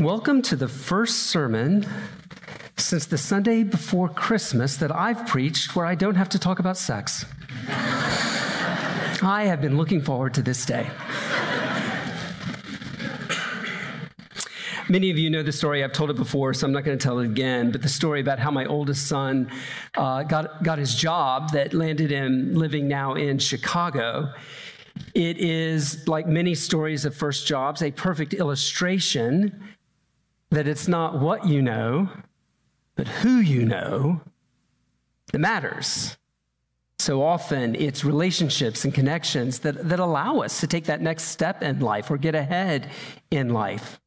Welcome to the first sermon since the Sunday before Christmas that I've preached where I don't have to talk about sex. I have been looking forward to this day. Many of you know the story. I've told it before, so I'm not going to tell it again. But the story about how my oldest son uh, got, got his job that landed him living now in Chicago. It is, like many stories of first jobs, a perfect illustration that it's not what you know, but who you know that matters. So often it's relationships and connections that, that allow us to take that next step in life or get ahead in life.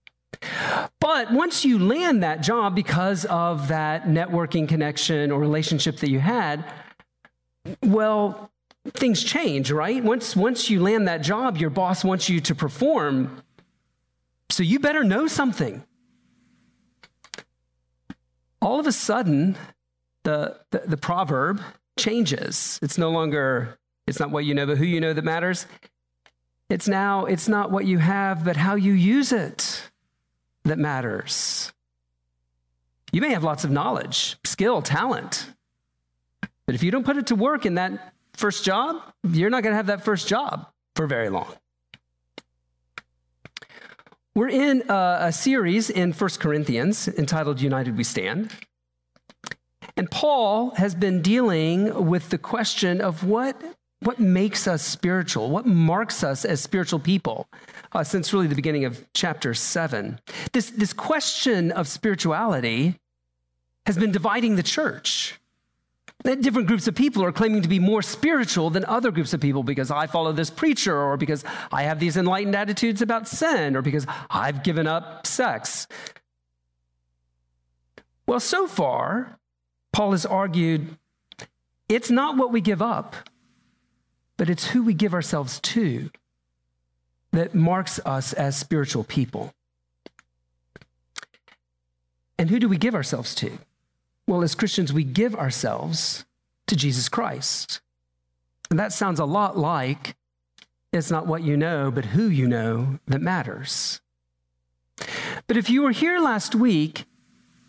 But once you land that job because of that networking connection or relationship that you had, well, things change, right? Once, once you land that job, your boss wants you to perform. So you better know something all of a sudden, the, the, the proverb changes. It's no longer, it's not what you know, but who you know that matters. It's now, it's not what you have, but how you use it that matters. You may have lots of knowledge, skill, talent, but if you don't put it to work in that first job, you're not going to have that first job for very long. We're in a, a series in 1 Corinthians entitled United We Stand. And Paul has been dealing with the question of what, what makes us spiritual, what marks us as spiritual people, uh, since really the beginning of chapter 7. This, this question of spirituality has been dividing the church that different groups of people are claiming to be more spiritual than other groups of people because I follow this preacher, or because I have these enlightened attitudes about sin, or because I've given up sex. Well, so far, Paul has argued it's not what we give up, but it's who we give ourselves to that marks us as spiritual people. And who do we give ourselves to? Well, as Christians, we give ourselves to Jesus Christ. And that sounds a lot like it's not what you know, but who you know that matters. But if you were here last week,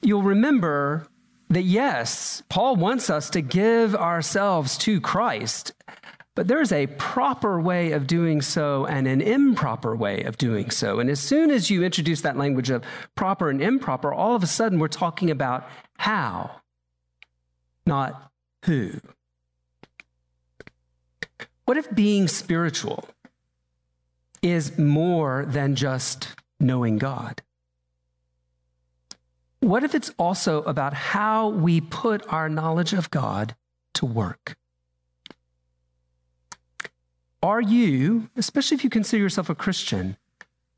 you'll remember that yes, Paul wants us to give ourselves to Christ, but there's a proper way of doing so and an improper way of doing so. And as soon as you introduce that language of proper and improper, all of a sudden we're talking about how, not who. What if being spiritual is more than just knowing God? What if it's also about how we put our knowledge of God to work? Are you, especially if you consider yourself a Christian,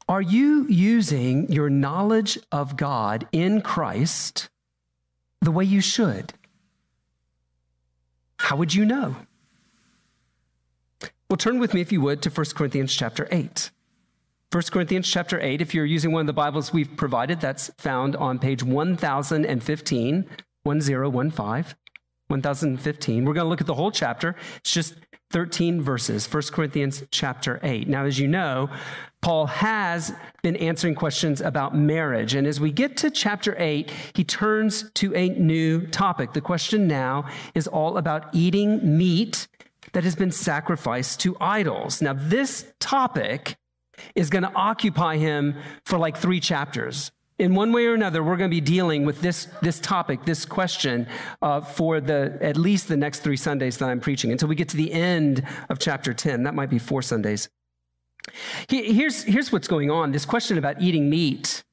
are you using your knowledge of God in Christ the way you should? How would you know? Well, turn with me, if you would, to 1 Corinthians chapter 8. 1 Corinthians chapter 8, if you're using one of the Bibles we've provided, that's found on page 1015, 1015, 1015. We're going to look at the whole chapter. It's just 13 verses, 1 Corinthians chapter 8. Now, as you know, Paul has been answering questions about marriage. And as we get to chapter 8, he turns to a new topic. The question now is all about eating meat that has been sacrificed to idols. Now, this topic is going to occupy him for like three chapters in one way or another, we're going to be dealing with this, this topic, this question, uh, for the, at least the next three Sundays that I'm preaching until we get to the end of chapter 10. That might be four Sundays. Here's, here's what's going on this question about eating meat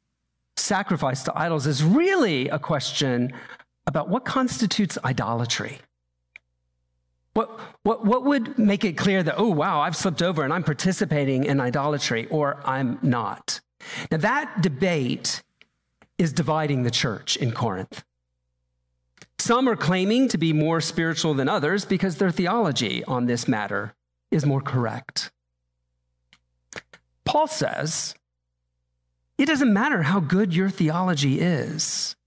sacrifice to idols is really a question about what constitutes idolatry. What, what, what would make it clear that, oh, wow, I've slipped over and I'm participating in idolatry or I'm not? Now, that debate is dividing the church in Corinth. Some are claiming to be more spiritual than others because their theology on this matter is more correct. Paul says, it doesn't matter how good your theology is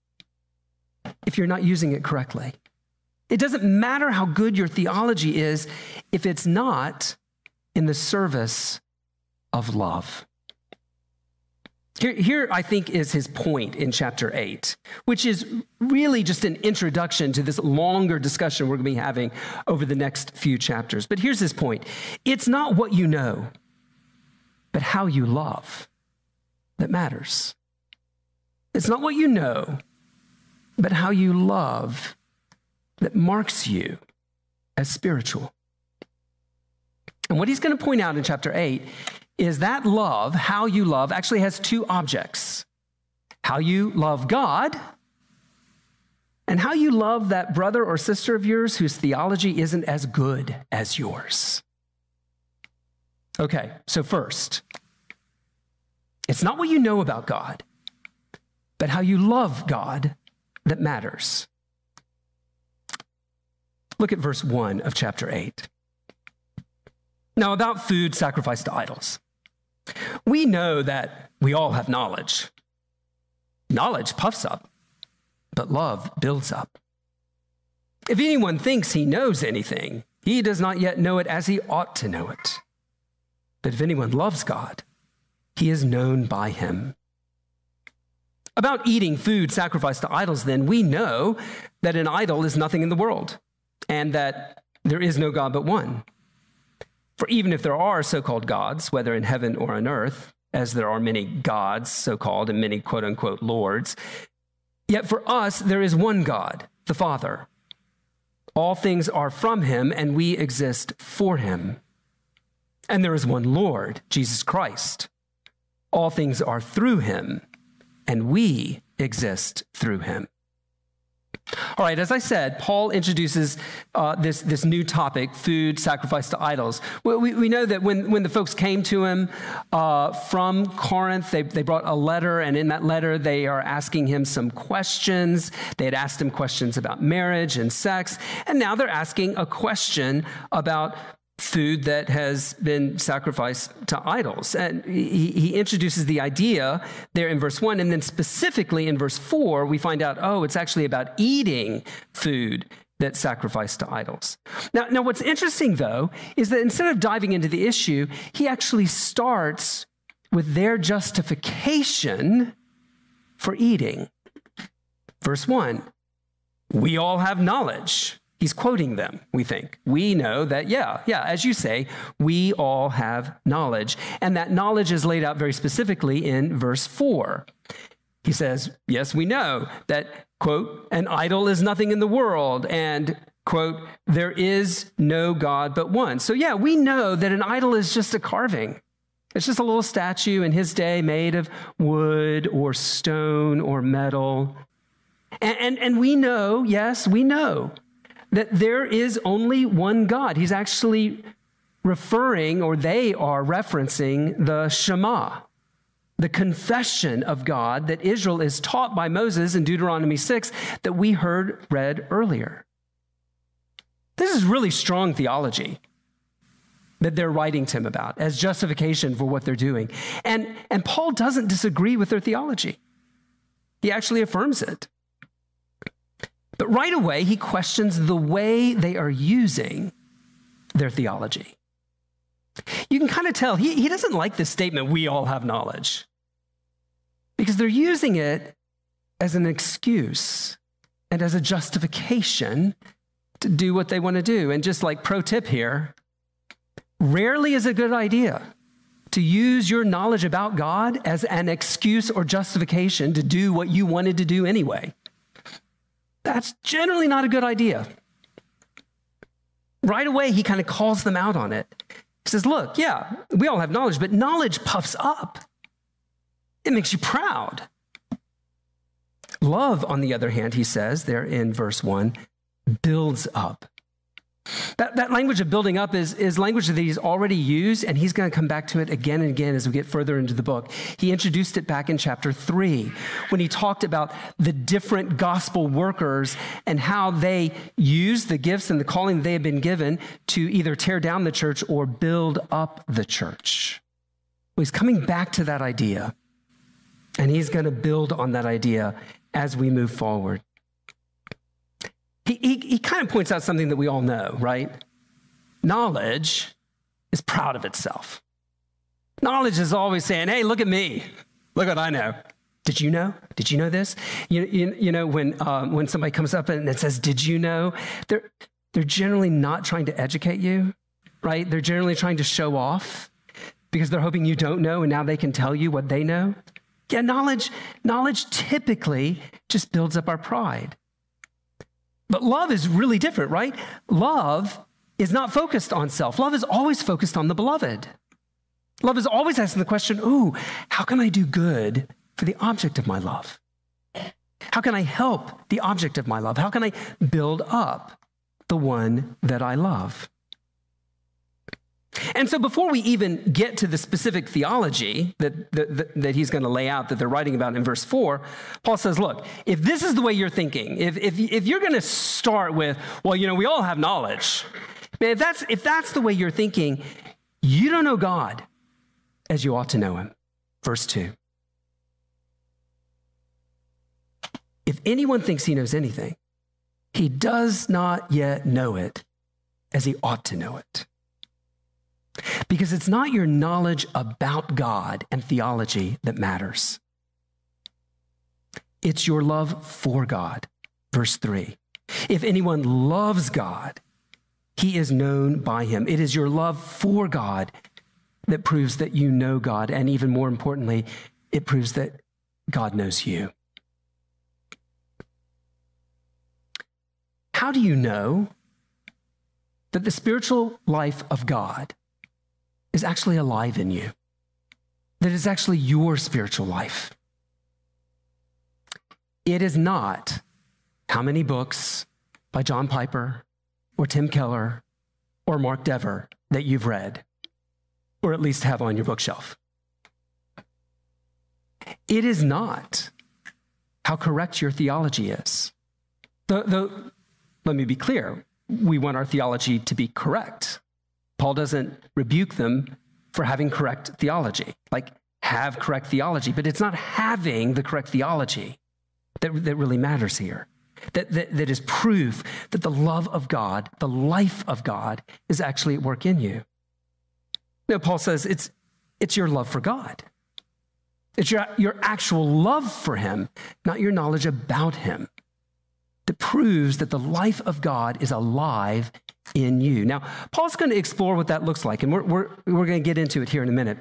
if you're not using it correctly. It doesn't matter how good your theology is if it's not in the service of love. Here, here, I think, is his point in chapter 8, which is really just an introduction to this longer discussion we're going to be having over the next few chapters. But here's his point it's not what you know, but how you love that matters. It's not what you know, but how you love that marks you as spiritual. And what he's going to point out in chapter 8 is that love, how you love, actually has two objects how you love God and how you love that brother or sister of yours whose theology isn't as good as yours. Okay, so first, it's not what you know about God, but how you love God that matters. Look at verse 1 of chapter 8. Now, about food sacrificed to idols. We know that we all have knowledge. Knowledge puffs up, but love builds up. If anyone thinks he knows anything, he does not yet know it as he ought to know it. But if anyone loves God, he is known by him. About eating food sacrificed to idols, then, we know that an idol is nothing in the world and that there is no God but one. For even if there are so called gods, whether in heaven or on earth, as there are many gods, so called, and many quote unquote lords, yet for us there is one God, the Father. All things are from him, and we exist for him. And there is one Lord, Jesus Christ. All things are through him, and we exist through him. All right, as I said, Paul introduces uh, this, this new topic, food sacrificed to idols. We, we, we, know that when, when the folks came to him uh, from Corinth, they, they brought a letter, and in that letter, they are asking him some questions. They had asked him questions about marriage and sex, and now they're asking a question about food that has been sacrificed to idols. And he, he, introduces the idea there in verse 1. And then specifically in verse 4, we find out, oh, it's actually about eating food that's sacrificed to idols. Now, now, what's interesting, though, is that instead of diving into the issue, he actually starts with their justification for eating. Verse 1 We all have knowledge. He's quoting them, we think. We know that, yeah, yeah, as you say, we all have knowledge. And that knowledge is laid out very specifically in verse 4. He says, Yes, we know that, quote, an idol is nothing in the world, and, quote, there is no God but one. So, yeah, we know that an idol is just a carving. It's just a little statue in his day made of wood or stone or metal. And, and, and we know, yes, we know that there is only one God. He's actually referring, or they are referencing, the Shema, the confession of God that Israel is taught by Moses in Deuteronomy 6 that we heard read earlier. This is really strong theology that they're writing to him about as justification for what they're doing. And, and Paul doesn't disagree with their theology, he actually affirms it. But right away, he questions the way they are using their theology. You can kind of tell he, he doesn't like this statement, we all have knowledge, because they're using it as an excuse and as a justification to do what they want to do. And just like pro tip here, rarely is a good idea to use your knowledge about God as an excuse or justification to do what you wanted to do anyway. That's generally not a good idea. Right away, he kind of calls them out on it. He says, Look, yeah, we all have knowledge, but knowledge puffs up, it makes you proud. Love, on the other hand, he says there in verse 1, builds up. That, that language of building up is, is language that he's already used, and he's going to come back to it again and again as we get further into the book. He introduced it back in chapter three when he talked about the different gospel workers and how they use the gifts and the calling they have been given to either tear down the church or build up the church. Well, he's coming back to that idea, and he's going to build on that idea as we move forward. He, he, he kind of points out something that we all know, right? Knowledge is proud of itself. Knowledge is always saying, hey, look at me. Look what I know. Did you know? Did you know this? You, you, you know, when, um, when somebody comes up and says, Did you know? They're, they're generally not trying to educate you, right? They're generally trying to show off because they're hoping you don't know and now they can tell you what they know. Yeah, knowledge, knowledge typically just builds up our pride. But love is really different, right? Love is not focused on self. Love is always focused on the beloved. Love is always asking the question, ooh, how can I do good for the object of my love? How can I help the object of my love? How can I build up the one that I love? And so, before we even get to the specific theology that, that, that he's going to lay out that they're writing about in verse 4, Paul says, Look, if this is the way you're thinking, if, if, if you're going to start with, well, you know, we all have knowledge, if that's, if that's the way you're thinking, you don't know God as you ought to know him. Verse 2. If anyone thinks he knows anything, he does not yet know it as he ought to know it. Because it's not your knowledge about God and theology that matters. It's your love for God. Verse 3. If anyone loves God, he is known by him. It is your love for God that proves that you know God. And even more importantly, it proves that God knows you. How do you know that the spiritual life of God is actually alive in you? that is actually your spiritual life? It is not how many books by John Piper or Tim Keller or Mark Dever that you've read, or at least have on your bookshelf. It is not how correct your theology is. The, the, let me be clear we want our theology to be correct. Paul doesn't rebuke them for having correct theology, like have correct theology, but it's not having the correct theology that, that really matters here that, that, that is proof that the love of God, the life of God, is actually at work in you. Now, Paul says it's, it's your love for God. It's your, your actual love for Him, not your knowledge about Him, that proves that the life of God is alive in you. Now, Paul's going to explore what that looks like, and we're, we're, we're going to get into it here in a minute.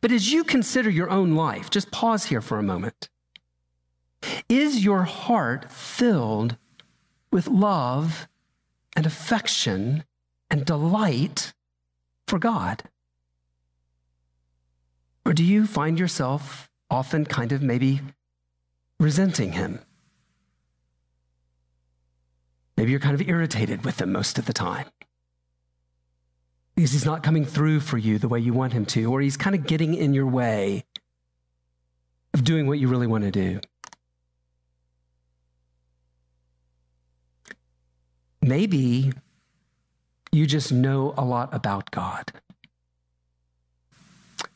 But as you consider your own life, just pause here for a moment. Is your heart filled with love and affection and delight for God? Or do you find yourself often kind of maybe resenting Him? Maybe you're kind of irritated with Him most of the time because He's not coming through for you the way you want Him to, or He's kind of getting in your way of doing what you really want to do. Maybe you just know a lot about God.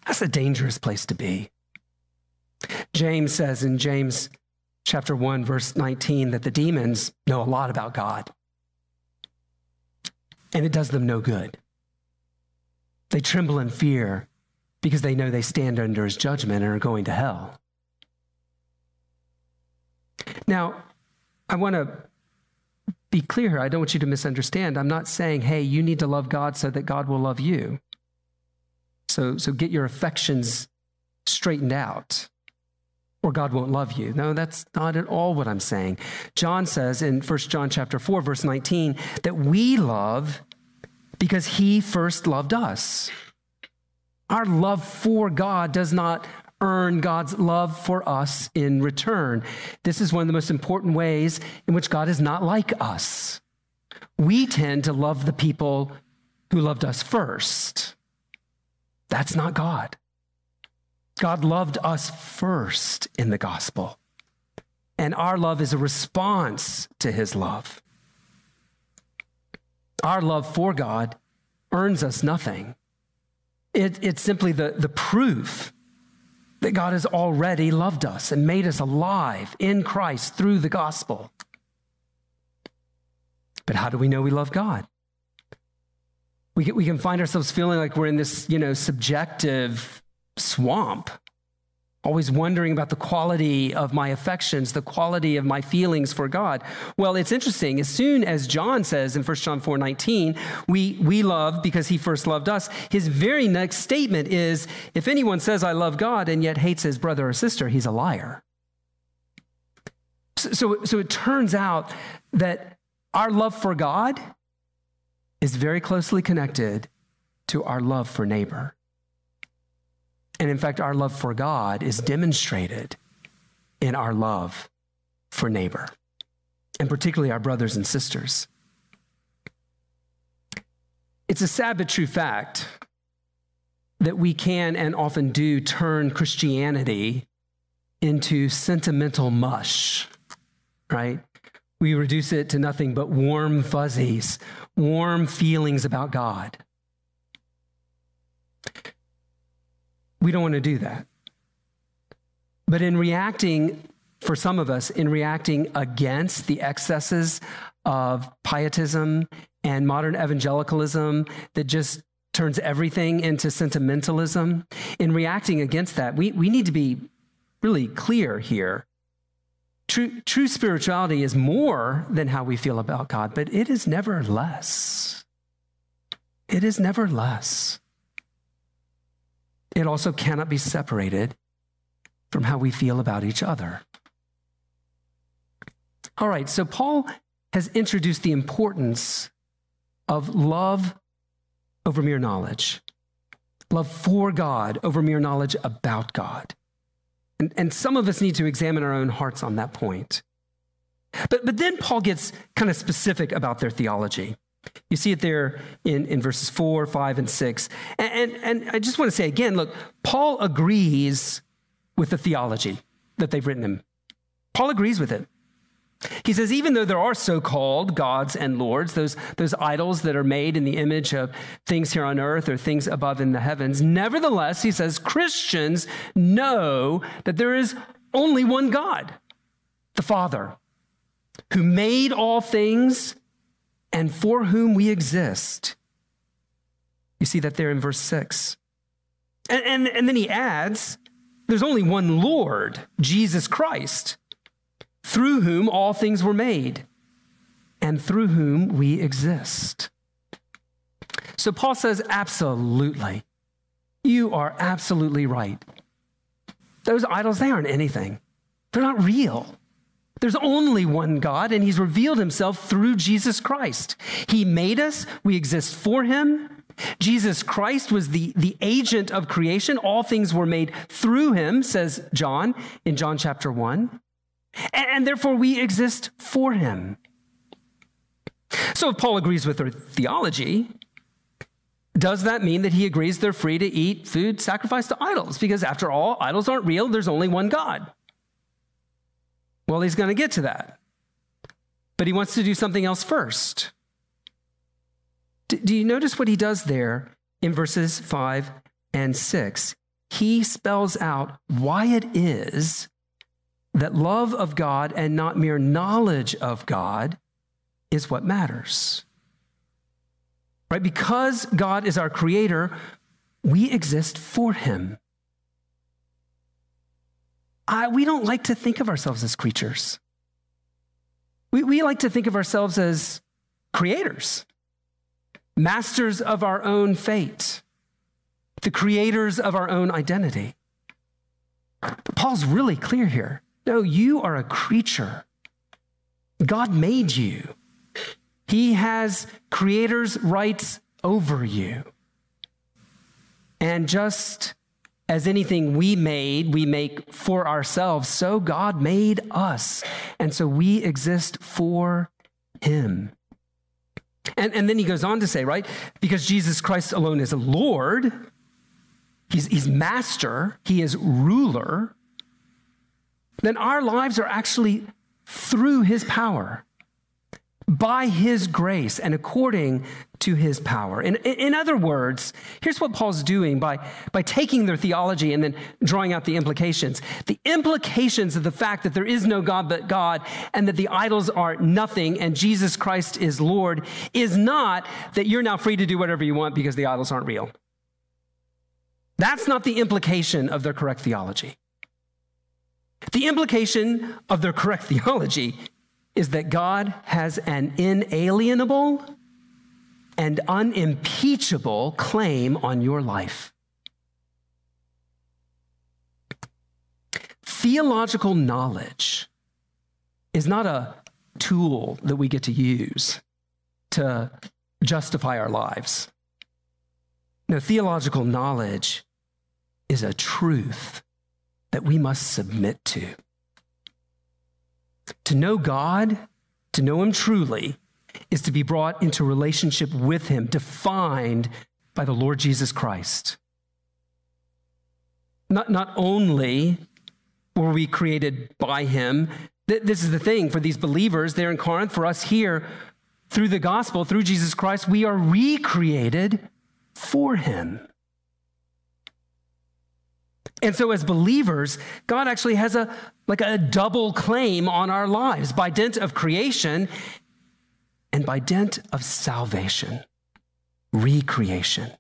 That's a dangerous place to be. James says in James chapter 1 verse 19 that the demons know a lot about God. And it does them no good. They tremble in fear because they know they stand under his judgment and are going to hell. Now, I want to be clear here. I don't want you to misunderstand. I'm not saying, hey, you need to love God so that God will love you. So, so get your affections straightened out or God won't love you. No, that's not at all what I'm saying. John says in 1 John chapter 4 verse 19 that we love because he first loved us. Our love for God does not earn God's love for us in return. This is one of the most important ways in which God is not like us. We tend to love the people who loved us first. That's not God. God loved us first in the gospel. And our love is a response to his love. Our love for God earns us nothing. It, it's simply the, the proof that God has already loved us and made us alive in Christ through the gospel. But how do we know we love God? We we can find ourselves feeling like we're in this, you know, subjective swamp always wondering about the quality of my affections, the quality of my feelings for God. Well, it's interesting. As soon as John says in 1 John 4 19, we, we love because he first loved us, his very next statement is if anyone says, I love God and yet hates his brother or sister, he's a liar. So, so, so it turns out that our love for God is very closely connected to our love for neighbor. And in fact, our love for God is demonstrated in our love for neighbor, and particularly our brothers and sisters. It's a sad but true fact that we can and often do turn Christianity into sentimental mush, right? We reduce it to nothing but warm fuzzies, warm feelings about God. We don't want to do that. But in reacting, for some of us, in reacting against the excesses of pietism and modern evangelicalism that just turns everything into sentimentalism, in reacting against that, we, we need to be really clear here. True, true spirituality is more than how we feel about God, but it is never less. It is never less it also cannot be separated from how we feel about each other. All right, so Paul has introduced the importance of love over mere knowledge, love for God over mere knowledge about God. And, and some of us need to examine our own hearts on that point. But, but then Paul gets kind of specific about their theology. You see it there in, in verses four, five, and six. And, and, and I just want to say again look, Paul agrees with the theology that they've written him. Paul agrees with it. He says, even though there are so called gods and lords, those, those idols that are made in the image of things here on earth or things above in the heavens, nevertheless, he says, Christians know that there is only one God, the Father, who made all things and for whom we exist. You see that there in verse 6. And, and, and then he adds, there's only one Lord, Jesus Christ, through whom all things were made, and through whom we exist. So Paul says, absolutely. You are absolutely right. Those idols, they aren't anything, they're not real. There's only one God, and He's revealed Himself through Jesus Christ. He made us, we exist for Him. Jesus Christ was the, the agent of creation. All things were made through Him, says John in John chapter 1. And, and therefore, we exist for Him. So, if Paul agrees with their theology, does that mean that he agrees they're free to eat food sacrificed to idols? Because after all, idols aren't real, there's only one God. Well, he's going to get to that. But he wants to do something else first. Do you notice what he does there in verses 5 and 6? He spells out why it is that love of God and not mere knowledge of God is what matters. Right? Because God is our creator, we exist for him. I, we don't like to think of ourselves as creatures. We, we like to think of ourselves as creators, masters of our own fate, the creators of our own identity. But Paul's really clear here. No, you are a creature. God made you. He has creator's rights over you. And just as anything we made, we make for ourselves, so God made us. And so we exist for Him. And, and then he goes on to say, right? Because Jesus Christ alone is Lord, he's, he's master, He is ruler, then our lives are actually through His power by his grace and according to his power. In, in other words, here's what Paul's doing by, by taking their theology and then drawing out the implications. The implications of the fact that there is no God but God and that the idols are nothing and Jesus Christ is Lord is not that you're now free to do whatever you want because the idols aren't real. That's not the implication of their correct theology. The implication of their correct theology is that God has an inalienable and unimpeachable claim on your life. Theological knowledge is not a tool that we get to use to justify our lives. No, theological knowledge is a truth that we must submit to. To know God, to know Him truly, is to be brought into relationship with Him, defined by the Lord Jesus Christ. Not, not only were we created by Him, th- this is the thing for these believers there in Corinth, for us here, through the gospel, through Jesus Christ, we are recreated for Him. And so, as believers, God actually has a like a double claim on our lives by dint of creation and by dint of salvation, recreation.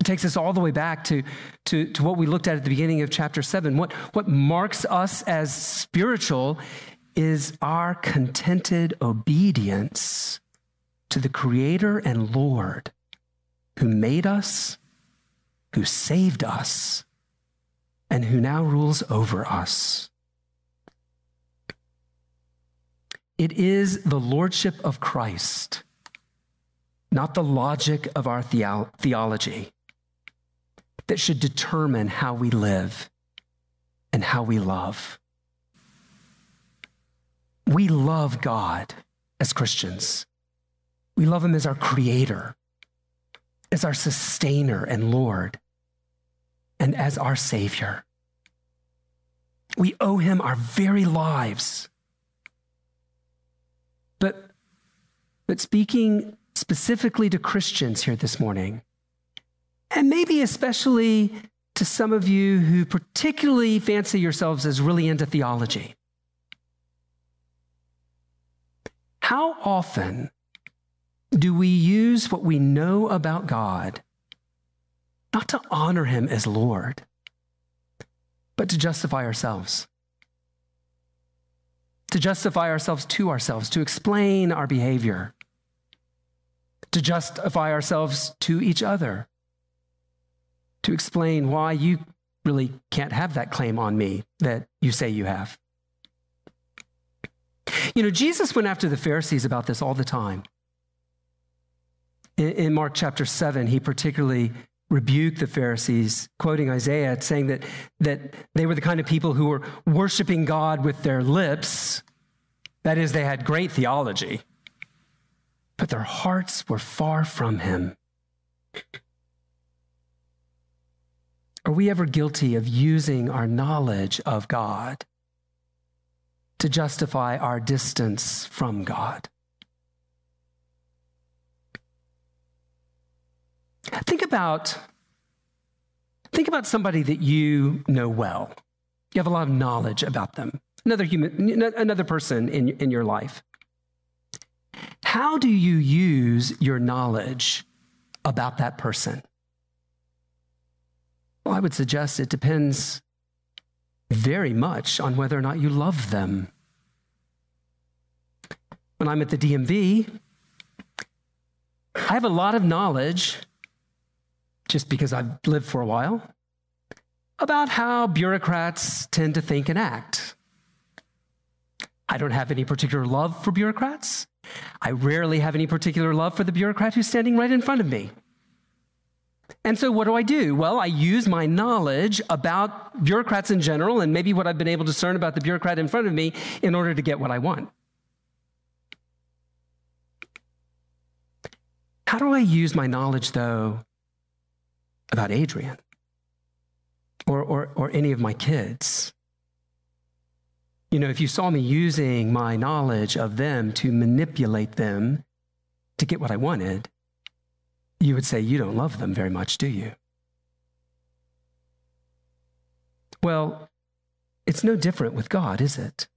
It takes us all the way back to, to, to what we looked at at the beginning of chapter 7. What, what marks us as spiritual is our contented obedience to the Creator and Lord who made us who saved us and who now rules over us. It is the lordship of Christ, not the logic of our theo- theology, that should determine how we live and how we love. We love God as Christians. We love Him as our creator, as our sustainer and Lord and as our Savior. We owe him our very lives. But, but speaking specifically to Christians here this morning, and maybe especially to some of you who particularly fancy yourselves as really into theology. How often do we use what we know about God not to honor him as Lord, but to justify ourselves. To justify ourselves to ourselves, to explain our behavior, to justify ourselves to each other, to explain why you really can't have that claim on me that you say you have. You know, Jesus went after the Pharisees about this all the time. In, Mark chapter 7, he particularly rebuked the Pharisees, quoting Isaiah, saying that, that they were the kind of people who were worshiping God with their lips. That is, they had great theology, but their hearts were far from Him. Are we ever guilty of using our knowledge of God to justify our distance from God? Think about, think about somebody that you know well. You have a lot of knowledge about them. Another human, another person in, in your life. How do you use your knowledge about that person? Well, I would suggest it depends very much on whether or not you love them. When I'm at the DMV, I have a lot of knowledge just because I've lived for a while, about how bureaucrats tend to think and act. I don't have any particular love for bureaucrats. I rarely have any particular love for the bureaucrat who's standing right in front of me. And so, what do I do? Well, I use my knowledge about bureaucrats in general and maybe what I've been able to discern about the bureaucrat in front of me in order to get what I want. How do I use my knowledge, though, about Adrian or, or, or any of my kids. You know, if you saw me using my knowledge of them to manipulate them to get what I wanted, you would say, You don't love them very much, do you? Well, it's no different with God, is it?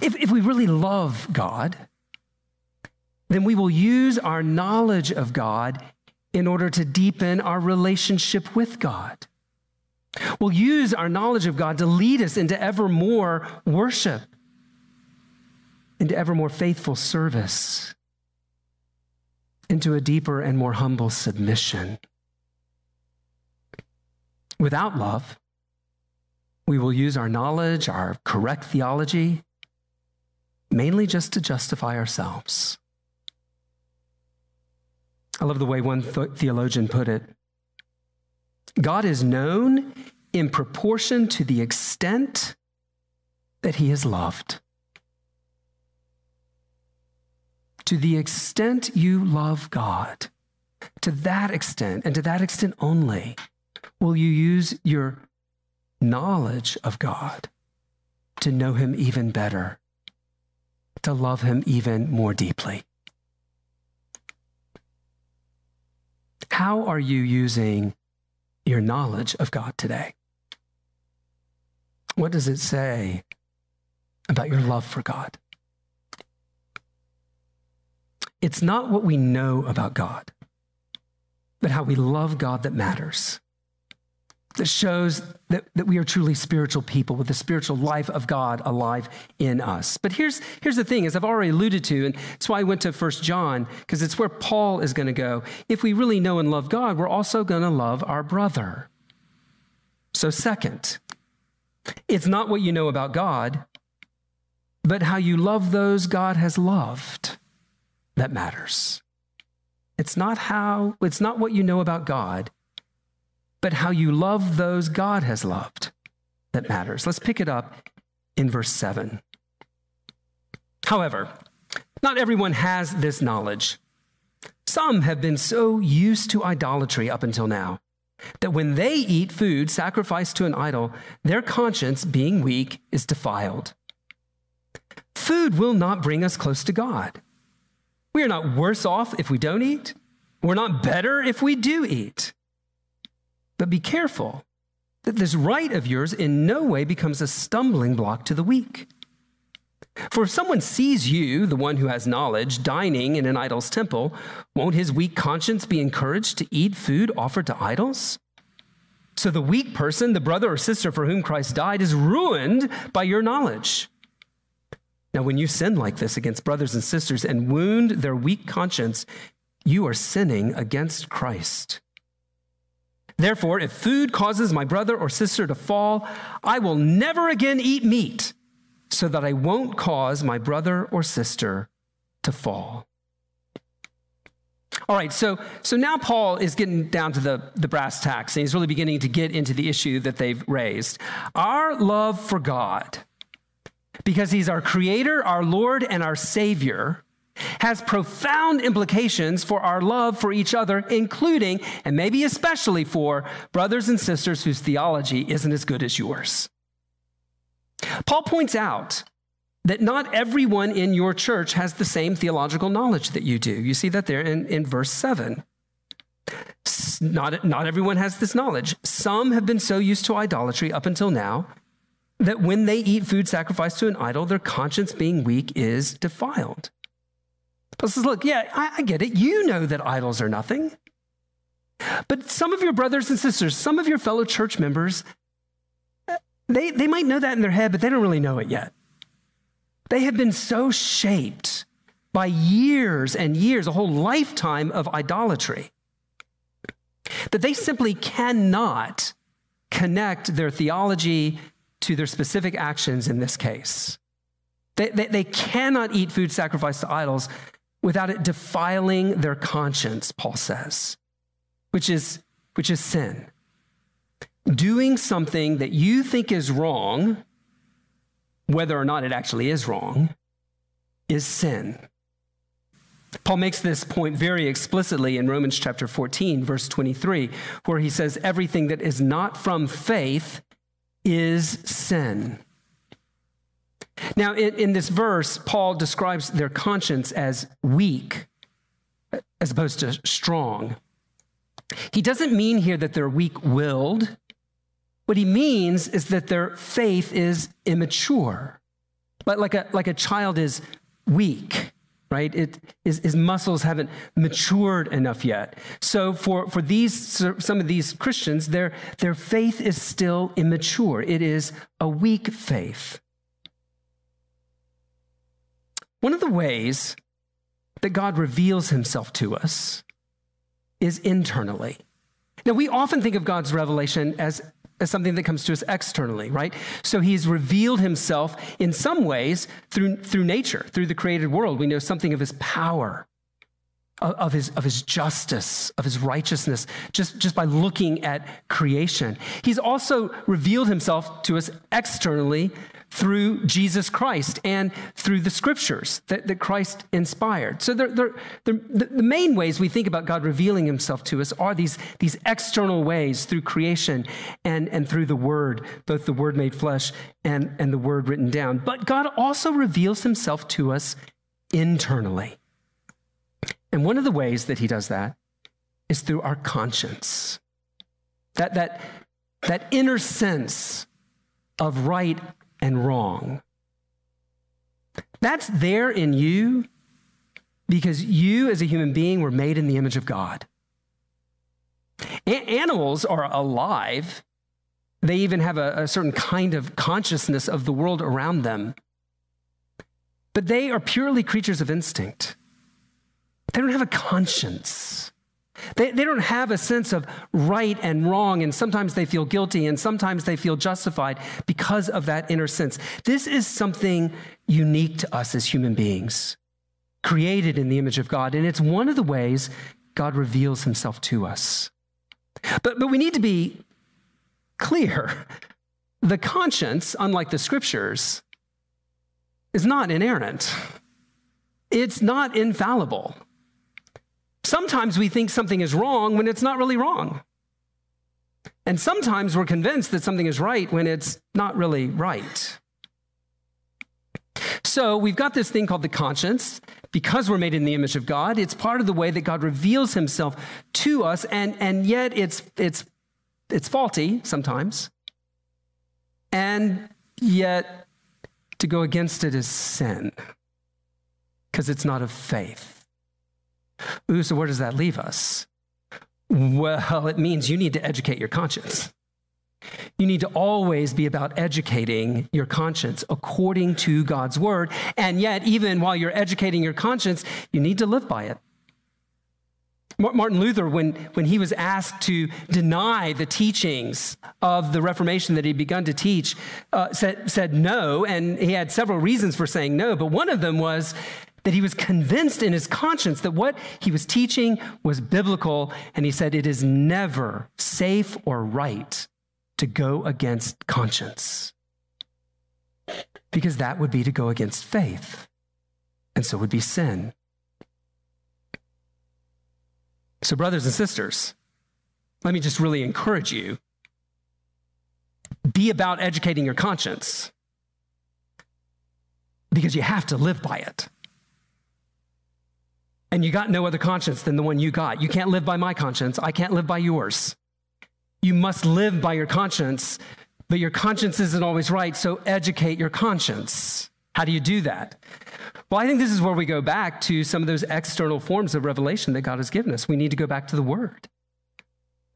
If, if we really love God, then we will use our knowledge of God in order to deepen our relationship with God. We'll use our knowledge of God to lead us into ever more worship, into ever more faithful service, into a deeper and more humble submission. Without love, we will use our knowledge, our correct theology, mainly just to justify ourselves. I love the way one th- theologian put it. God is known in proportion to the extent that he is loved. To the extent you love God, to that extent and to that extent only, will you use your knowledge of God to know him even better, to love him even more deeply. How are you using your knowledge of God today? What does it say about your love for God? It's not what we know about God, but how we love God that matters that shows that, that we are truly spiritual people with the spiritual life of God alive in us. But here's, here's the thing, as I've already alluded to, and that's why I went to First John, because it's where Paul is going to go. If we really know and love God, we're also going to love our brother. So, second, it's not what you know about God, but how you love those God has loved that matters. It's not how, it's not what you know about God but how you love those God has loved that matters. Let's pick it up in verse 7. However, not everyone has this knowledge. Some have been so used to idolatry up until now that when they eat food sacrificed to an idol, their conscience, being weak, is defiled. Food will not bring us close to God. We are not worse off if we don't eat. We're not better if we do eat. But be careful that this right of yours in no way becomes a stumbling block to the weak. For if someone sees you, the one who has knowledge, dining in an idol's temple, won't his weak conscience be encouraged to eat food offered to idols? So the weak person, the brother or sister for whom Christ died, is ruined by your knowledge. Now, when you sin like this against brothers and sisters and wound their weak conscience, you are sinning against Christ. Therefore, if food causes my brother or sister to fall, I will never again eat meat so that I won't cause my brother or sister to fall. All right, so, so now Paul is getting down to the, the brass tacks, and he's really beginning to get into the issue that they've raised. Our love for God, because he's our creator, our Lord, and our Savior, has profound implications for our love for each other, including, and maybe especially for brothers and sisters whose theology isn't as good as yours. Paul points out that not everyone in your church has the same theological knowledge that you do. You see that there in, in verse 7. Not, not everyone has this knowledge. Some have been so used to idolatry up until now that when they eat food sacrificed to an idol, their conscience being weak is defiled. Paul says, Look, yeah, I, I get it. You know that idols are nothing. But some of your brothers and sisters, some of your fellow church members, uh, they, they might know that in their head, but they don't really know it yet. They have been so shaped by years and years, a whole lifetime of idolatry, that they simply cannot connect their theology to their specific actions in this case. They, they, they, cannot eat food sacrificed to idols without it defiling their conscience, Paul says, which is, which is sin. Doing something that you think is wrong, whether or not it actually is wrong, is sin. Paul makes this point very explicitly in Romans chapter 14, verse 23, where he says, Everything that is not from faith is sin. Now, in, in this verse, Paul describes their conscience as weak as opposed to strong. He doesn't mean here that they're weak willed. What he means is that their faith is immature, like, like, a, like a child is weak, right? It, his, his muscles haven't matured enough yet. So for, for these, some of these Christians, their, their faith is still immature. It is a weak faith. One of the ways that God reveals himself to us is internally. Now, we often think of God's revelation as as something that comes to us externally, right? So he's revealed himself in some ways through, through nature, through the created world. We know something of his power, of, his, of his justice, of his righteousness, just, just by looking at creation. He's also revealed himself to us externally through Jesus Christ and through the scriptures that, that Christ inspired. So they're, they're, they're, the main ways we think about God revealing himself to us are these, these external ways through creation and, and through the word, both the word made flesh and, and the word written down. But God also reveals himself to us internally. And one of the ways that he does that is through our conscience. That, that, that inner sense of right and wrong. That's there in you because you, as a human being, were made in the image of God. A- animals are alive, they even have a, a certain kind of consciousness of the world around them. But they are purely creatures of instinct. They don't have a conscience. They, they don't have a sense of right and wrong, and sometimes they feel guilty, and sometimes they feel justified because of that inner sense. This is something unique to us as human beings, created in the image of God, and it's one of the ways God reveals himself to us. But, but we need to be clear the conscience, unlike the scriptures, is not inerrant, it's not infallible. Sometimes we think something is wrong when it's not really wrong. And sometimes we're convinced that something is right when it's not really right. So we've got this thing called the conscience. Because we're made in the image of God, it's part of the way that God reveals himself to us, and, and yet it's, it's, it's faulty sometimes. And yet to go against it is sin because it's not of faith. Ooh, so where does that leave us? Well, it means you need to educate your conscience. You need to always be about educating your conscience according to God's word. And yet, even while you're educating your conscience, you need to live by it. Martin Luther, when, when he was asked to deny the teachings of the Reformation that he'd begun to teach, uh, said, said no. And he had several reasons for saying no, but one of them was that he was convinced in his conscience that what he was teaching was biblical, and he said, It is never safe or right to go against conscience. Because that would be to go against faith, and so would be sin. So, brothers and sisters, let me just really encourage you be about educating your conscience because you have to live by it and you got no other conscience than the one you got. You can't live by my conscience. I can't live by yours. You must live by your conscience, but your conscience isn't always right, so educate your conscience. How do you do that? Well, I think this is where we go back to some of those external forms of revelation that God has given us. We need to go back to the Word.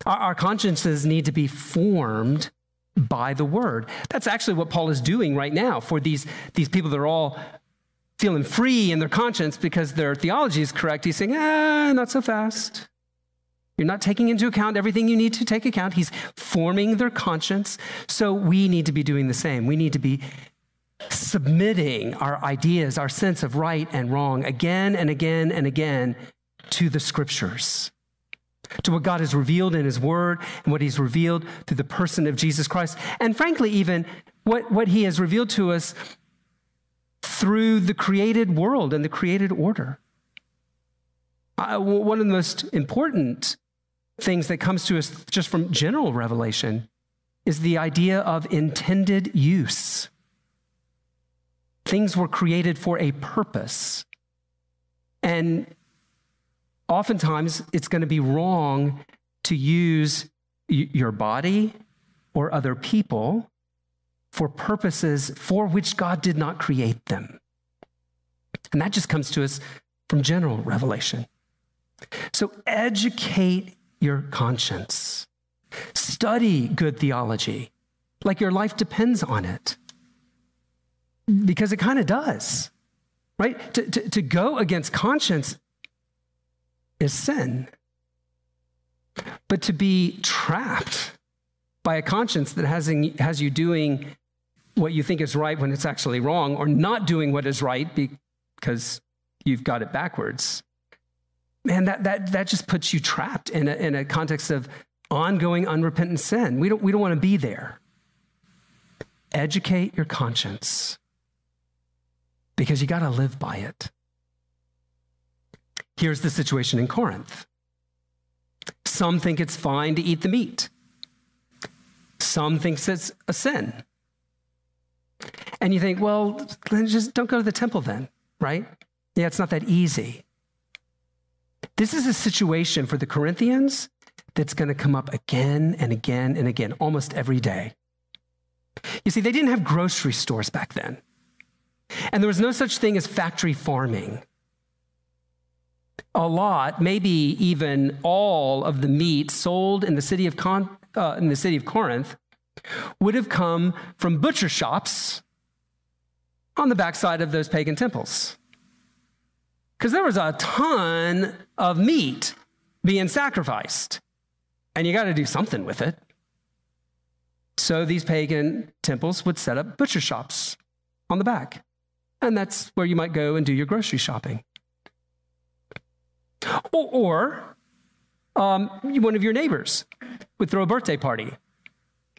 Our, our consciences need to be formed by the Word. That's actually what Paul is doing right now for these, these people that are all feeling free in their conscience because their theology is correct, he's saying, ah, not so fast. You're not taking into account everything you need to take account. He's forming their conscience. So we need to be doing the same. We need to be submitting our ideas, our sense of right and wrong again and again and again to the scriptures, to what God has revealed in his word and what he's revealed through the person of Jesus Christ. And frankly, even what, what he has revealed to us through the created world and the created order. Uh, one of the most important things that comes to us just from general revelation is the idea of intended use. Things were created for a purpose. And oftentimes it's going to be wrong to use your body or other people for purposes for which God did not create them. And that just comes to us from general revelation. So educate your conscience. Study good theology like your life depends on it. Because it kind of does, right? To, to, to go against conscience is sin. But to be trapped by a conscience that has, has you doing what you think is right when it's actually wrong, or not doing what is right because you've got it backwards, man, that, that, that just puts you trapped in a, in a context of ongoing unrepentant sin. We don't, we don't want to be there. Educate your conscience because you got to live by it. Here's the situation in Corinth some think it's fine to eat the meat, some thinks it's a sin. And you think, well, just don't go to the temple then, right? Yeah, it's not that easy. This is a situation for the Corinthians that's going to come up again and again and again, almost every day. You see, they didn't have grocery stores back then, and there was no such thing as factory farming. A lot, maybe even all of the meat sold in the city of, Con- uh, in the city of Corinth would have come from butcher shops on the backside of those pagan temples. Because there was a ton of meat being sacrificed, and you got to do something with it. So these pagan temples would set up butcher shops on the back. And that's where you might go and do your grocery shopping. Or, or um, one of your neighbors would throw a birthday party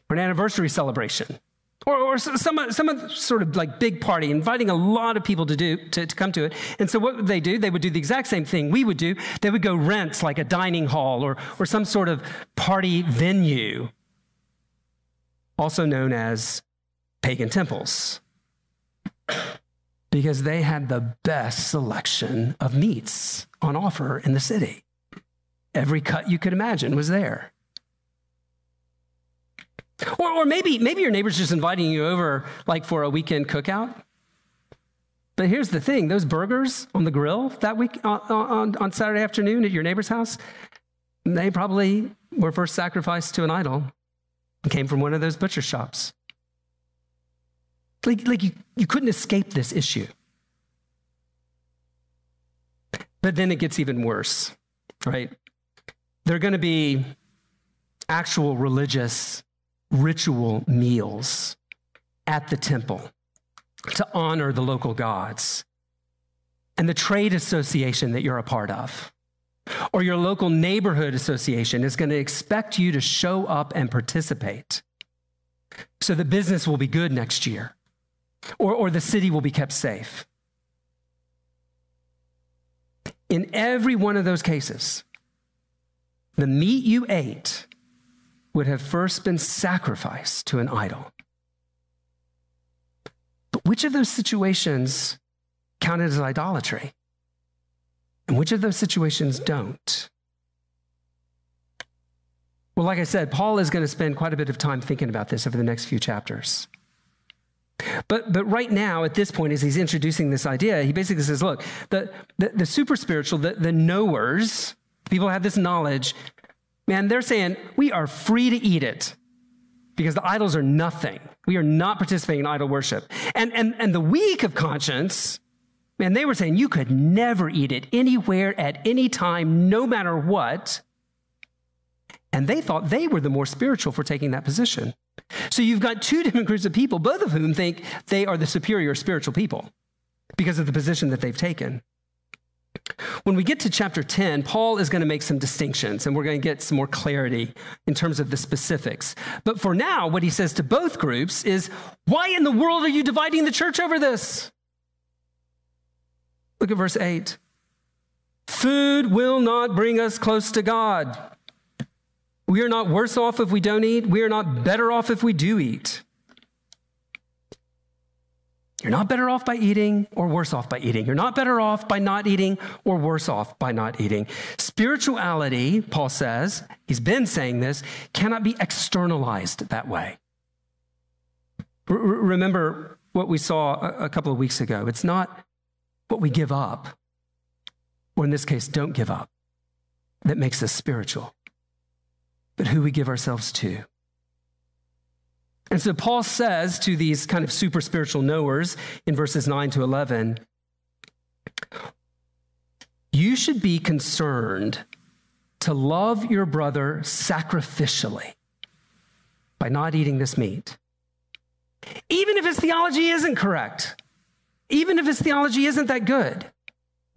or an anniversary celebration. Or, or some, some sort of like big party, inviting a lot of people to do to, to come to it. And so what would they do? They would do the exact same thing we would do. They would go rent like a dining hall or, or some sort of party venue also known as pagan temples, because they had the best selection of meats on offer in the city. Every cut you could imagine was there. Or, or maybe, maybe your neighbor's just inviting you over like for a weekend cookout. But here's the thing those burgers on the grill that week uh, on, on Saturday afternoon at your neighbor's house, they probably were first sacrificed to an idol came from one of those butcher shops. Like, like you, you couldn't escape this issue. But then it gets even worse, right? There are going to be actual religious ritual meals at the temple to honor the local gods and the trade association that you're a part of or your local neighborhood association is going to expect you to show up and participate so the business will be good next year or, or the city will be kept safe. In every one of those cases, the meat you ate would have first been sacrificed to an idol. But which of those situations counted as idolatry? And which of those situations don't? Well, like I said, Paul is going to spend quite a bit of time thinking about this over the next few chapters. But, but right now, at this point, as he's introducing this idea, he basically says, look, the, the, the super spiritual, the, the knowers, people have this knowledge, man, they're saying, we are free to eat it because the idols are nothing. We are not participating in idol worship. And, and, and the weak of conscience, Man, they were saying you could never eat it anywhere at any time, no matter what. And they thought they were the more spiritual for taking that position. So you've got two different groups of people, both of whom think they are the superior spiritual people because of the position that they've taken. When we get to chapter 10, Paul is going to make some distinctions and we're going to get some more clarity in terms of the specifics. But for now, what he says to both groups is why in the world are you dividing the church over this? Look at verse 8. Food will not bring us close to God. We are not worse off if we don't eat. We are not better off if we do eat. You're not better off by eating or worse off by eating. You're not better off by not eating or worse off by not eating. Spirituality, Paul says, he's been saying this, cannot be externalized that way. R- remember what we saw a, a couple of weeks ago. It's not what we give up. or in this case, don't give up, that makes us spiritual, but who we give ourselves to. And so Paul says to these kind of super spiritual knowers in verses 9 to 11, you should be concerned to love your brother sacrificially by not eating this meat. Even if his theology isn't correct, even if his theology isn't that good,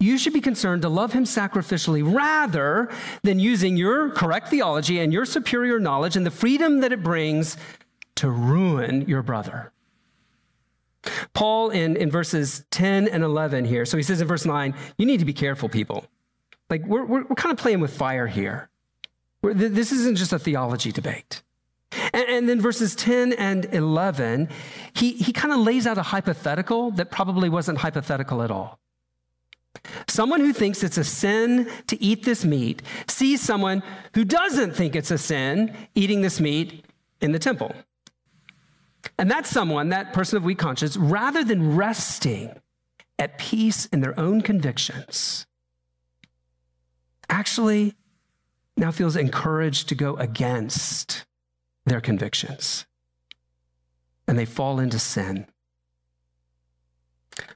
you should be concerned to love him sacrificially rather than using your correct theology and your superior knowledge and the freedom that it brings to ruin your brother. Paul in, in verses 10 and 11 here, so he says in verse 9, you need to be careful, people. Like, we're, we're, we're kind of playing with fire here. We're, this isn't just a theology debate. And, and then verses 10 and 11, he, he kind of lays out a hypothetical that probably wasn't hypothetical at all. Someone who thinks it's a sin to eat this meat sees someone who doesn't think it's a sin eating this meat in the temple. And that someone, that person of weak conscience, rather than resting at peace in their own convictions, actually now feels encouraged to go against their convictions. And they fall into sin.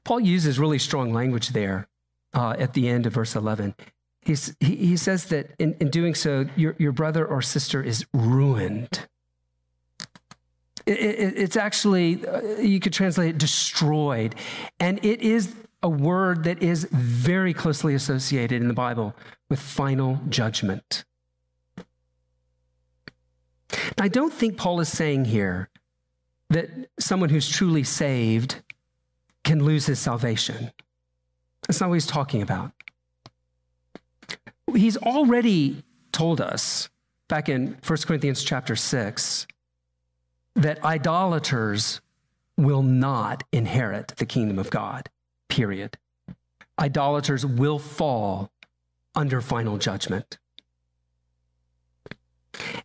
Paul uses really strong language there uh, at the end of verse 11. He's, he, he says that in, in doing so, your, your brother or sister is ruined. It, it, it's actually, uh, you could translate it destroyed. And it is a word that is very closely associated in the Bible with final judgment. I don't think Paul is saying here that someone who's truly saved can lose his salvation. That's not what he's talking about. He's already told us back in 1 Corinthians chapter 6 that idolaters will not inherit the kingdom of God, period. Idolaters will fall under final judgment.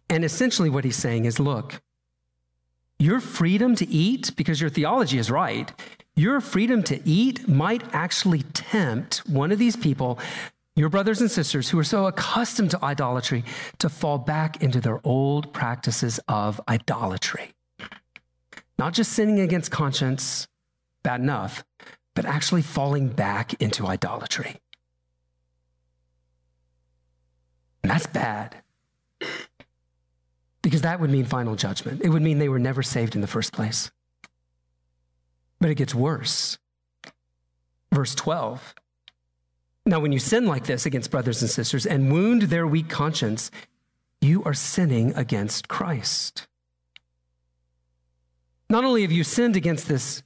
And essentially, what he's saying is look, your freedom to eat, because your theology is right, your freedom to eat might actually tempt one of these people, your brothers and sisters who are so accustomed to idolatry, to fall back into their old practices of idolatry. Not just sinning against conscience, bad enough, but actually falling back into idolatry. And that's bad. Because that would mean final judgment. It would mean they were never saved in the first place. But it gets worse. Verse 12. Now, when you sin like this against brothers and sisters and wound their weak conscience, you are sinning against Christ. Not only have you sinned against this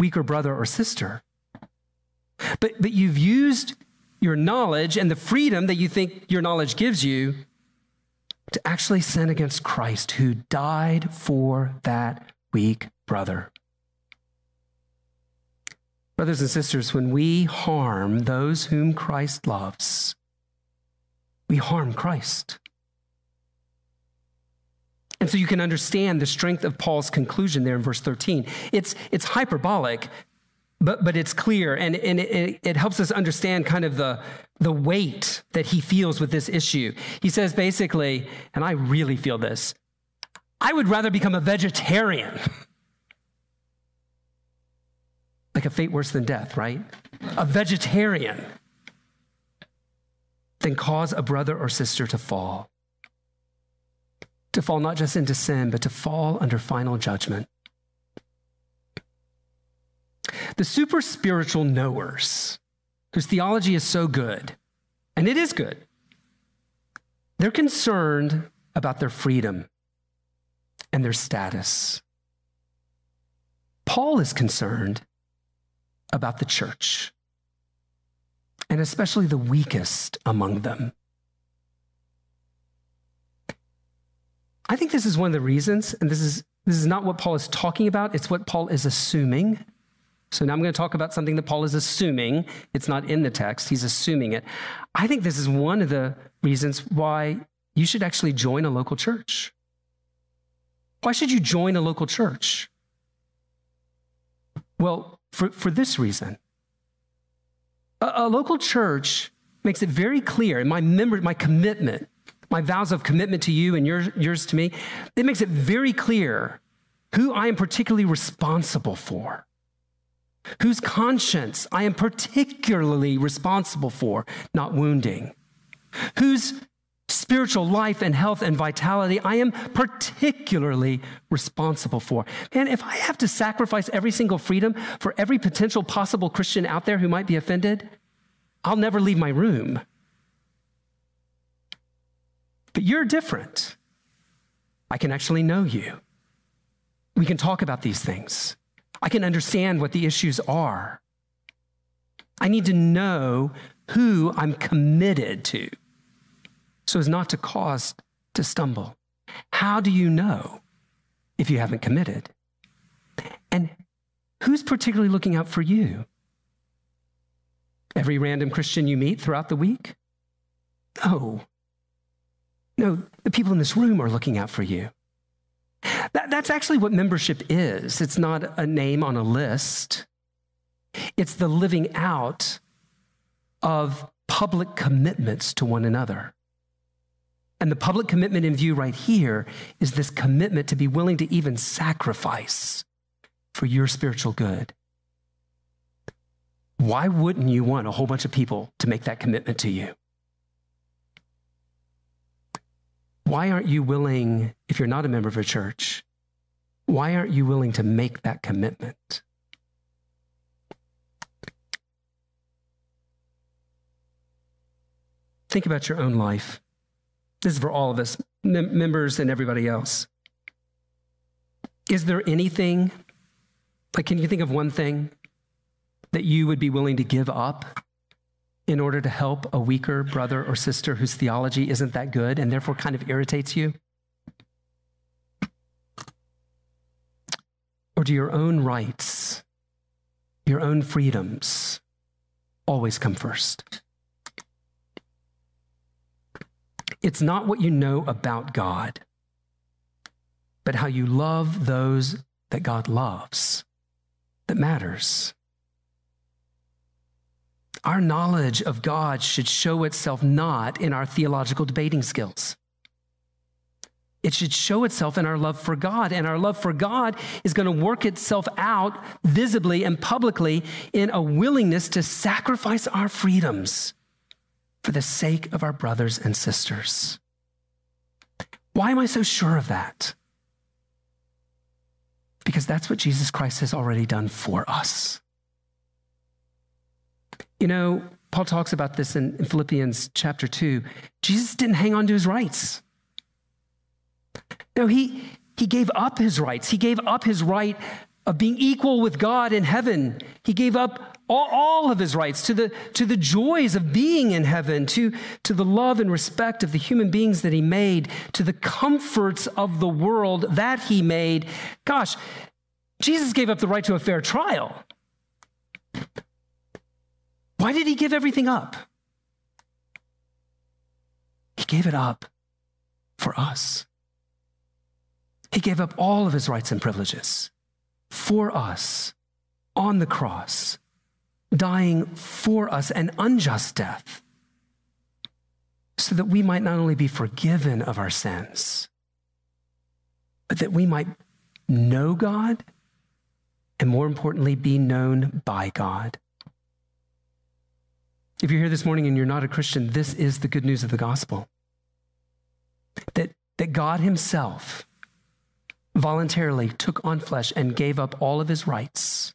weaker brother or sister, but, but you've used your knowledge and the freedom that you think your knowledge gives you to actually sin against Christ who died for that weak brother. Brothers and sisters, when we harm those whom Christ loves, we harm Christ. And so you can understand the strength of Paul's conclusion there in verse 13. It's, it's hyperbolic, but, but it's clear, and, and it, it helps us understand kind of the, the weight that he feels with this issue. He says basically, and I really feel this I would rather become a vegetarian like a fate worse than death, right? A vegetarian, than cause a brother or sister to fall. To fall not just into sin, but to fall under final judgment. The super spiritual knowers, whose theology is so good, and it is good, they're concerned about their freedom and their status. Paul is concerned about the church, and especially the weakest among them. I think this is one of the reasons, and this is, this is not what Paul is talking about, it's what Paul is assuming. So now I'm going to talk about something that Paul is assuming. It's not in the text, he's assuming it. I think this is one of the reasons why you should actually join a local church. Why should you join a local church? Well, for, for this reason a, a local church makes it very clear in my member, my commitment, my vows of commitment to you and yours, to me, it makes it very clear who I am particularly responsible for, whose conscience I am particularly responsible for not wounding, whose spiritual life and health and vitality I am particularly responsible for. Man, if I have to sacrifice every single freedom for every potential possible Christian out there who might be offended, I'll never leave my room. But you're different. I can actually know you. We can talk about these things. I can understand what the issues are. I need to know who I'm committed to so as not to cause to stumble. How do you know if you haven't committed? And who's particularly looking out for you? Every random Christian you meet throughout the week? No. No, the people in this room are looking out for you. That, that's actually what membership is. It's not a name on a list, it's the living out of public commitments to one another. And the public commitment in view right here is this commitment to be willing to even sacrifice for your spiritual good. Why wouldn't you want a whole bunch of people to make that commitment to you? Why aren't you willing, if you're not a member of a church, why aren't you willing to make that commitment? Think about your own life. This is for all of us, mem- members and everybody else. Is there anything, like, can you think of one thing that you would be willing to give up in order to help a weaker brother or sister whose theology isn't that good and therefore kind of irritates you? Or do your own rights, your own freedoms always come first? It's not what you know about God, but how you love those that God loves that matters. Our knowledge of God should show itself not in our theological debating skills. It should show itself in our love for God. And our love for God is going to work itself out visibly and publicly in a willingness to sacrifice our freedoms for the sake of our brothers and sisters. Why am I so sure of that? Because that's what Jesus Christ has already done for us. You know, Paul talks about this in, in Philippians chapter 2. Jesus didn't hang on to his rights. No, he, he gave up his rights. He gave up his right of being equal with God in heaven. He gave up all, all, of his rights to the, to the joys of being in heaven, to, to the love and respect of the human beings that he made, to the comforts of the world that he made. Gosh, Jesus gave up the right to a fair trial. Why did he give everything up? He gave it up for us. He gave up all of his rights and privileges for us on the cross, dying for us an unjust death, so that we might not only be forgiven of our sins, but that we might know God and more importantly, be known by God. If you're here this morning and you're not a Christian, this is the good news of the gospel. That, that God Himself voluntarily took on flesh and gave up all of His rights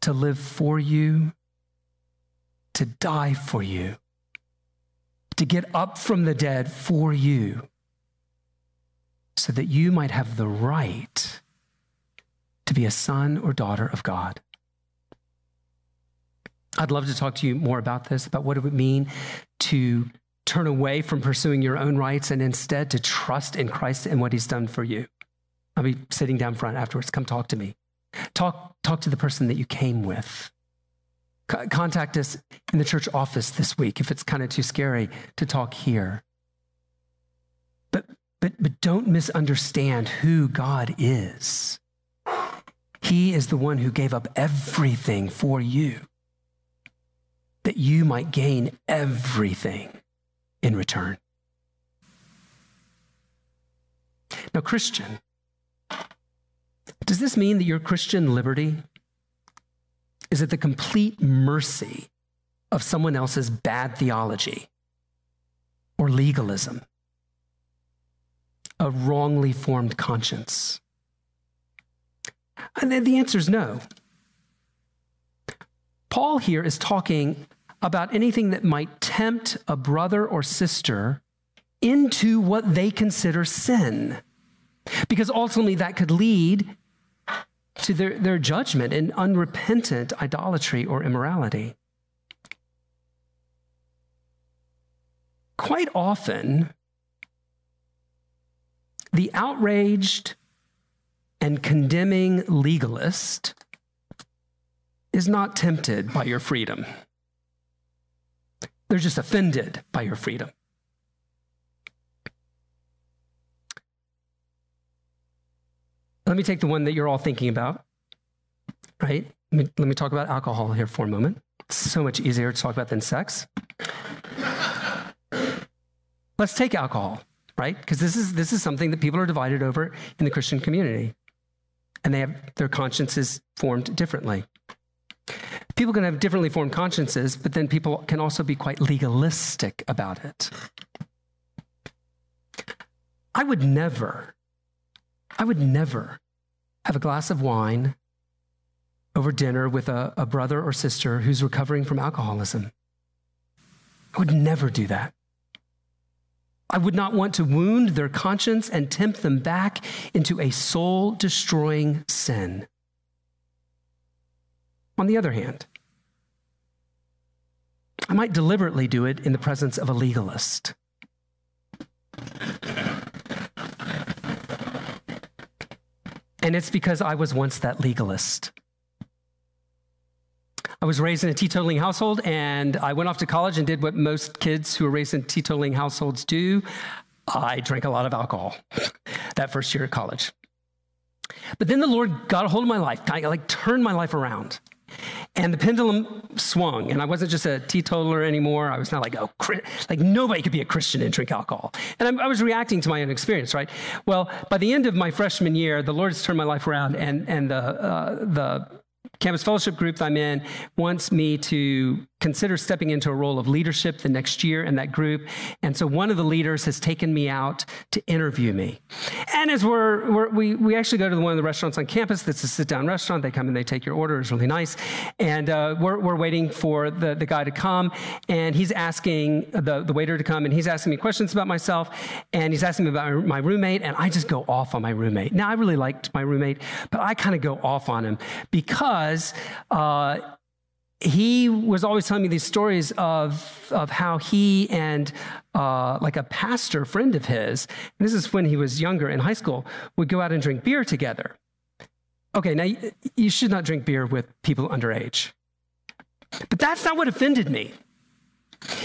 to live for you, to die for you, to get up from the dead for you, so that you might have the right to be a son or daughter of God. I'd love to talk to you more about this, about what it would mean to turn away from pursuing your own rights and instead to trust in Christ and what he's done for you. I'll be sitting down front afterwards. Come talk to me. Talk, talk to the person that you came with. C- contact us in the church office this week if it's kind of too scary to talk here. But, but, but don't misunderstand who God is. He is the one who gave up everything for you that you might gain everything in return. Now, Christian, does this mean that your Christian liberty is at the complete mercy of someone else's bad theology or legalism, a wrongly formed conscience? And the answer is no. Paul here is talking about anything that might tempt a brother or sister into what they consider sin. Because ultimately, that could lead to their, their judgment in unrepentant idolatry or immorality. Quite often, the outraged and condemning legalist is not tempted by your freedom. They're just offended by your freedom. Let me take the one that you're all thinking about, right? Let me, let me talk about alcohol here for a moment. It's so much easier to talk about than sex. Let's take alcohol, right? Because this is, this is something that people are divided over in the Christian community, and they have their consciences formed differently. People can have differently formed consciences, but then people can also be quite legalistic about it. I would never I would never have a glass of wine over dinner with a, a brother or sister who's recovering from alcoholism. I would never do that. I would not want to wound their conscience and tempt them back into a soul destroying sin. On the other hand, I might deliberately do it in the presence of a legalist. And it's because I was once that legalist. I was raised in a teetotaling household, and I went off to college and did what most kids who are raised in teetotaling households do. I drank a lot of alcohol that first year at college. But then the Lord got a hold of my life, kind of like turned my life around. And the pendulum swung, and I wasn't just a teetotaler anymore. I was not like, oh, like nobody could be a Christian and drink alcohol. And I, I was reacting to my own experience, right? Well, by the end of my freshman year, the Lord has turned my life around, and and the uh, the campus fellowship group that I'm in wants me to consider stepping into a role of leadership the next year in that group. And so one of the leaders has taken me out to interview me. And as we're, we're we, we actually go to one of the restaurants on campus that's a sit down restaurant. They come and they take your order. It's really nice. And uh, we're, we're waiting for the, the guy to come. And he's asking the, the waiter to come and he's asking me questions about myself. And he's asking me about my roommate. And I just go off on my roommate. Now, I really liked my roommate, but I kind of go off on him because uh, he was always telling me these stories of, of how he and uh, like a pastor friend of his, this is when he was younger in high school, would go out and drink beer together. Okay, now you should not drink beer with people underage. But that's not what offended me.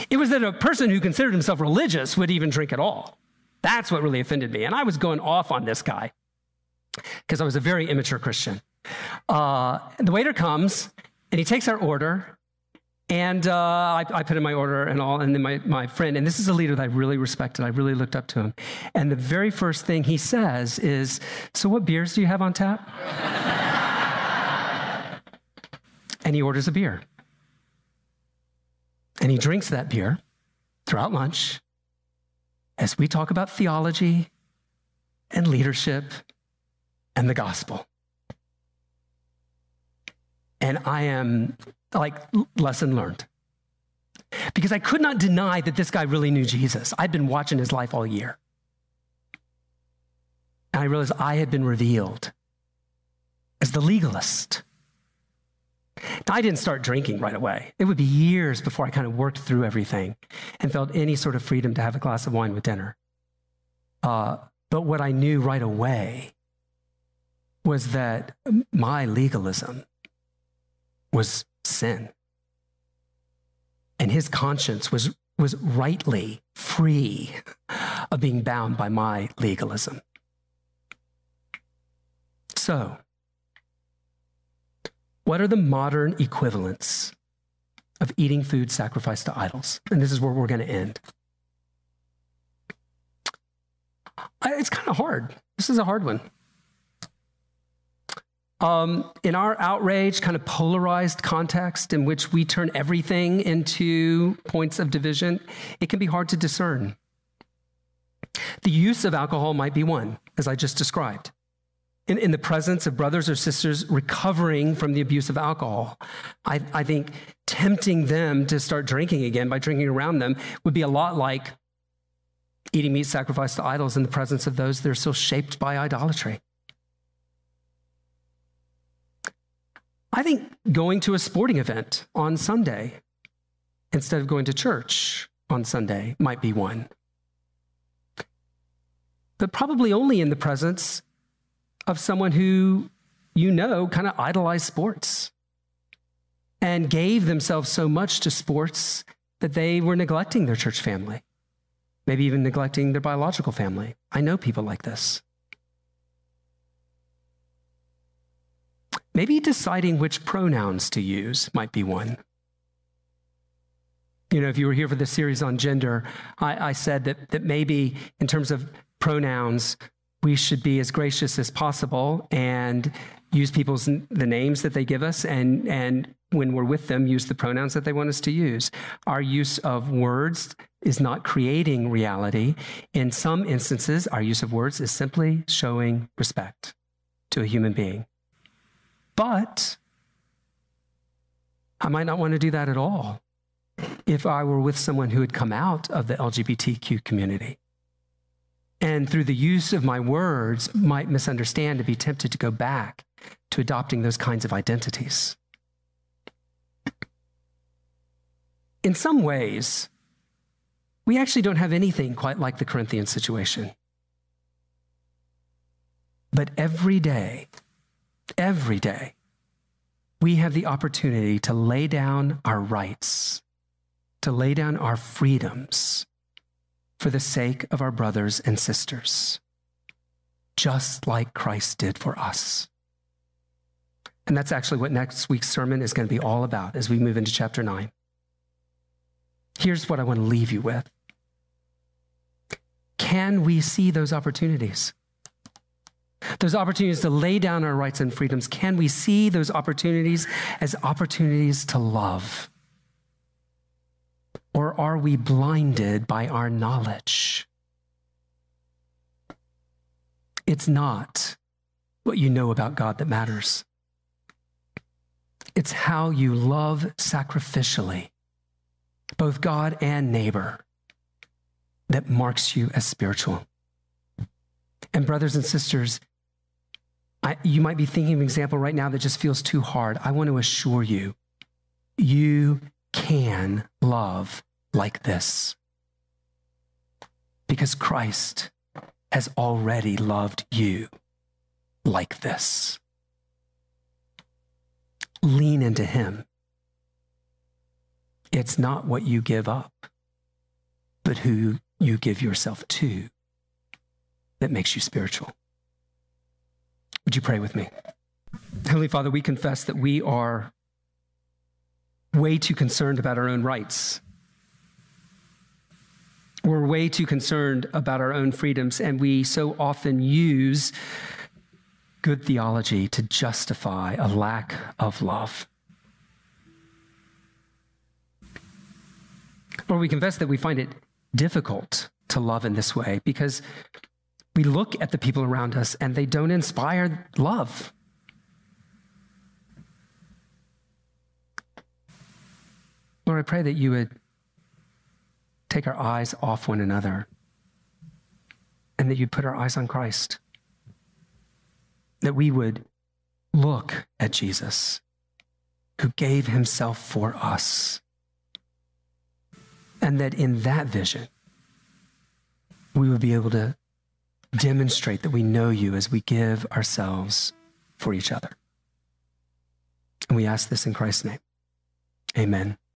It was that a person who considered himself religious would even drink at all. That's what really offended me. And I was going off on this guy because I was a very immature Christian. Uh, the waiter comes and he takes our order, and uh, I, I, put in my order and all, and then my, my friend, and this is a leader that I really respected, I really looked up to him. And the very first thing he says is, So, what beers do you have on tap? and he orders a beer. And he drinks that beer throughout lunch as we talk about theology and leadership and the gospel and I am like, lesson learned. Because I could not deny that this guy really knew Jesus. I'd been watching his life all year. And I realized I had been revealed as the legalist. I didn't start drinking right away. It would be years before I kind of worked through everything and felt any sort of freedom to have a glass of wine with dinner. Uh, but what I knew right away was that my legalism was sin. And his conscience was, was rightly free of being bound by my legalism. So, what are the modern equivalents of eating food sacrificed to idols. And this is where we're going to end. It's kind of hard. This is a hard one. Um, in our outrage, kind of polarized context in which we turn everything into points of division, it can be hard to discern. The use of alcohol might be one, as I just described. In, in the presence of brothers or sisters recovering from the abuse of alcohol, I, I think tempting them to start drinking again by drinking around them would be a lot like eating meat sacrificed to idols in the presence of those that are still shaped by idolatry. I think going to a sporting event on Sunday instead of going to church on Sunday might be one. But probably only in the presence of someone who you know kind of idolized sports and gave themselves so much to sports that they were neglecting their church family, maybe even neglecting their biological family. I know people like this. Maybe deciding which pronouns to use might be one. You know, if you were here for the series on gender, I, I said that, that maybe in terms of pronouns, we should be as gracious as possible and use people's the names that they give us and and when we're with them use the pronouns that they want us to use. Our use of words is not creating reality. In some instances our use of words is simply showing respect to a human being but I might not want to do that at all if I were with someone who had come out of the LGBTQ community. And through the use of my words, might misunderstand and be tempted to go back to adopting those kinds of identities. In some ways, we actually don't have anything quite like the Corinthian situation. But every day, Every day, we have the opportunity to lay down our rights, to lay down our freedoms for the sake of our brothers and sisters, just like Christ did for us. And that's actually what next week's sermon is going to be all about as we move into chapter 9. Here's what I want to leave you with. Can we see those opportunities? Those opportunities to lay down our rights and freedoms, can we see those opportunities as opportunities to love? Or are we blinded by our knowledge? It's not what you know about God that matters. It's how you love sacrificially, both God and neighbor, that marks you as spiritual. And, brothers and sisters, I, you might be thinking of an example right now that just feels too hard. I want to assure you, you can love like this because Christ has already loved you like this. Lean into Him. It's not what you give up, but who you give yourself to that makes you spiritual. Would you pray with me? Heavenly Father, we confess that we are way too concerned about our own rights. We're way too concerned about our own freedoms, and we so often use good theology to justify a lack of love. Or we confess that we find it difficult to love in this way because we look at the people around us and they don't inspire love. Lord, I pray that you would take our eyes off one another and that you'd put our eyes on Christ. That we would look at Jesus, who gave himself for us. And that in that vision, we would be able to demonstrate that we know you as we give ourselves for each other. And we ask this in Christ's name. Amen.